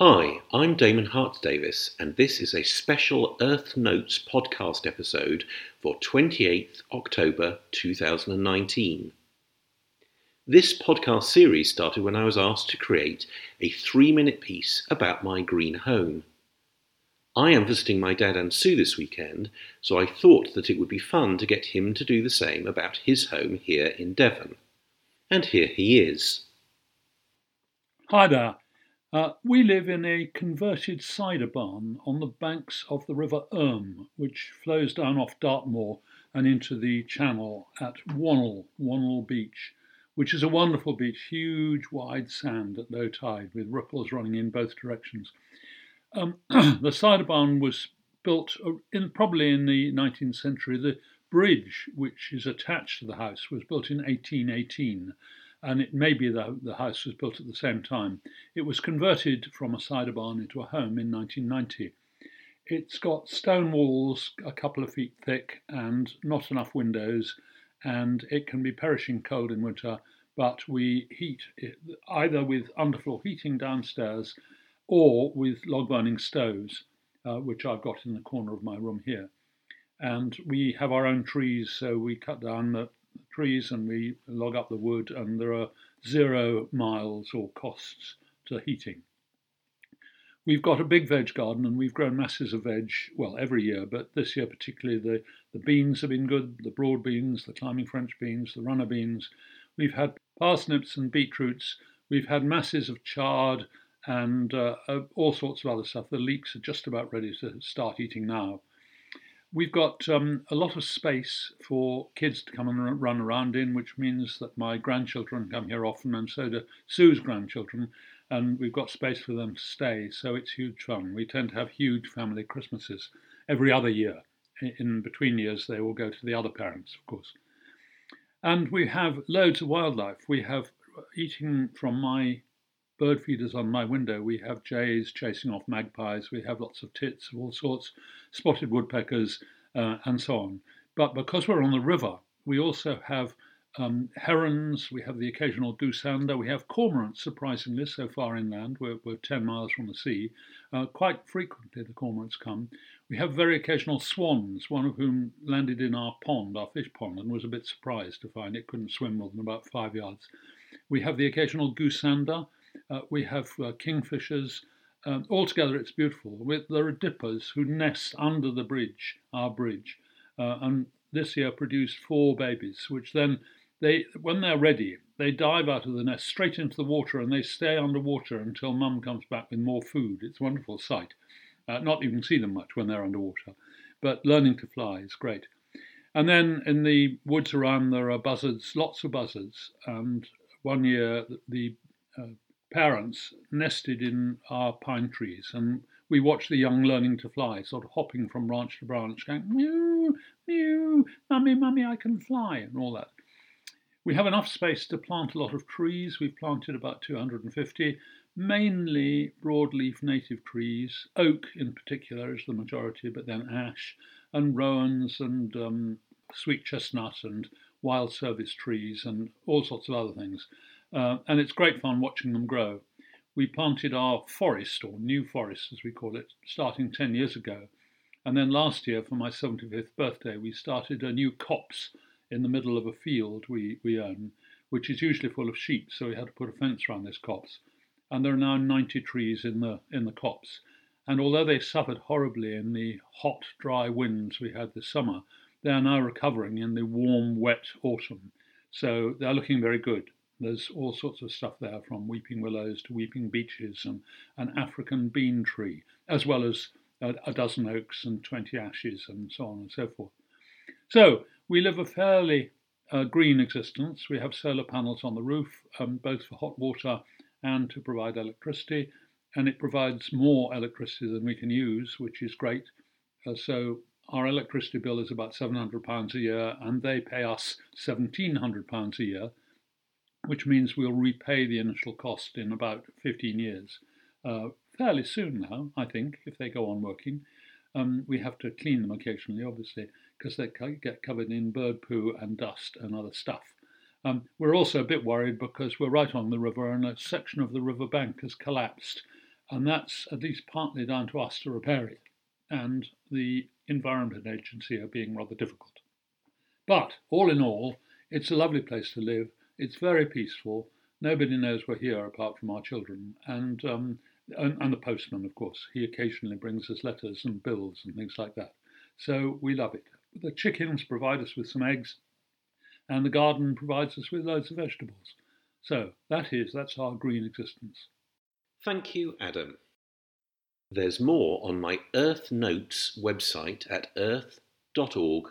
Hi, I'm Damon Hart Davis, and this is a special Earth Notes podcast episode for 28th October 2019. This podcast series started when I was asked to create a three minute piece about my green home. I am visiting my dad and Sue this weekend, so I thought that it would be fun to get him to do the same about his home here in Devon. And here he is. Hi there. Uh, we live in a converted cider barn on the banks of the River Erm, which flows down off Dartmoor and into the channel at Wonwell, Wonwell Beach, which is a wonderful beach, huge wide sand at low tide with ripples running in both directions. Um, the cider barn was built uh, in probably in the 19th century. The bridge, which is attached to the house, was built in 1818 and it may be that the house was built at the same time. It was converted from a cider barn into a home in 1990. It's got stone walls a couple of feet thick and not enough windows, and it can be perishing cold in winter. But we heat it either with underfloor heating downstairs or with log burning stoves, uh, which I've got in the corner of my room here. And we have our own trees, so we cut down the trees and we log up the wood, and there are zero miles or costs to heating. We've got a big veg garden and we've grown masses of veg, well, every year, but this year particularly the, the beans have been good the broad beans, the climbing French beans, the runner beans. We've had parsnips and beetroots. We've had masses of chard and uh, uh, all sorts of other stuff. The leeks are just about ready to start eating now. We've got um, a lot of space for kids to come and run around in, which means that my grandchildren come here often, and so do Sue's grandchildren, and we've got space for them to stay. So it's huge fun. We tend to have huge family Christmases every other year. In between years, they will go to the other parents, of course. And we have loads of wildlife. We have eating from my bird feeders on my window. We have jays chasing off magpies. We have lots of tits of all sorts, spotted woodpeckers, uh, and so on. But because we're on the river, we also have um, herons, we have the occasional goosander, we have cormorants, surprisingly, so far inland. We're, we're 10 miles from the sea. Uh, quite frequently, the cormorants come. We have very occasional swans, one of whom landed in our pond, our fish pond, and was a bit surprised to find it couldn't swim more than about five yards. We have the occasional goosander, uh, we have uh, kingfishers. Um, altogether, it's beautiful. With, there are dippers who nest under the bridge, our bridge, uh, and this year produced four babies, which then they, when they're ready, they dive out of the nest straight into the water and they stay underwater until mum comes back with more food. It's a wonderful sight. Uh, not even see them much when they're underwater, but learning to fly is great. And then in the woods around there are buzzards, lots of buzzards. And one year the uh, parents nested in our pine trees, and we watched the young learning to fly, sort of hopping from branch to branch, going mew, mew, mummy, mummy, I can fly, and all that. We have enough space to plant a lot of trees. We've planted about 250, mainly broadleaf native trees. Oak, in particular, is the majority, but then ash and rowans and um, sweet chestnut and wild service trees and all sorts of other things. Uh, and it's great fun watching them grow. We planted our forest, or new forest as we call it, starting 10 years ago. And then last year, for my 75th birthday, we started a new copse in the middle of a field we, we own, which is usually full of sheep, so we had to put a fence around this copse. And there are now 90 trees in the, in the copse. And although they suffered horribly in the hot, dry winds we had this summer, they are now recovering in the warm, wet autumn. So they're looking very good. There's all sorts of stuff there, from weeping willows to weeping beeches and an African bean tree, as well as a, a dozen oaks and 20 ashes and so on and so forth. So we live a fairly uh, green existence. We have solar panels on the roof, um, both for hot water and to provide electricity, and it provides more electricity than we can use, which is great. Uh, so our electricity bill is about £700 a year, and they pay us £1,700 a year which means we'll repay the initial cost in about 15 years. Uh, fairly soon now, I think, if they go on working. Um, we have to clean them occasionally, obviously, because they get covered in bird poo and dust and other stuff. Um, we're also a bit worried because we're right on the river and a section of the river bank has collapsed. And that's at least partly down to us to repair it, and the Environment Agency are being rather difficult. But all in all, it's a lovely place to live. It's very peaceful. Nobody knows we're here apart from our children, and um, and, and the postman, of course. He occasionally brings us letters and bills and things like that. So we love it. The chickens provide us with some eggs, and the garden provides us with loads of vegetables. So that is, that's our green existence. Thank you, Adam. There's more on my Earth Notes website at earth.org.uk.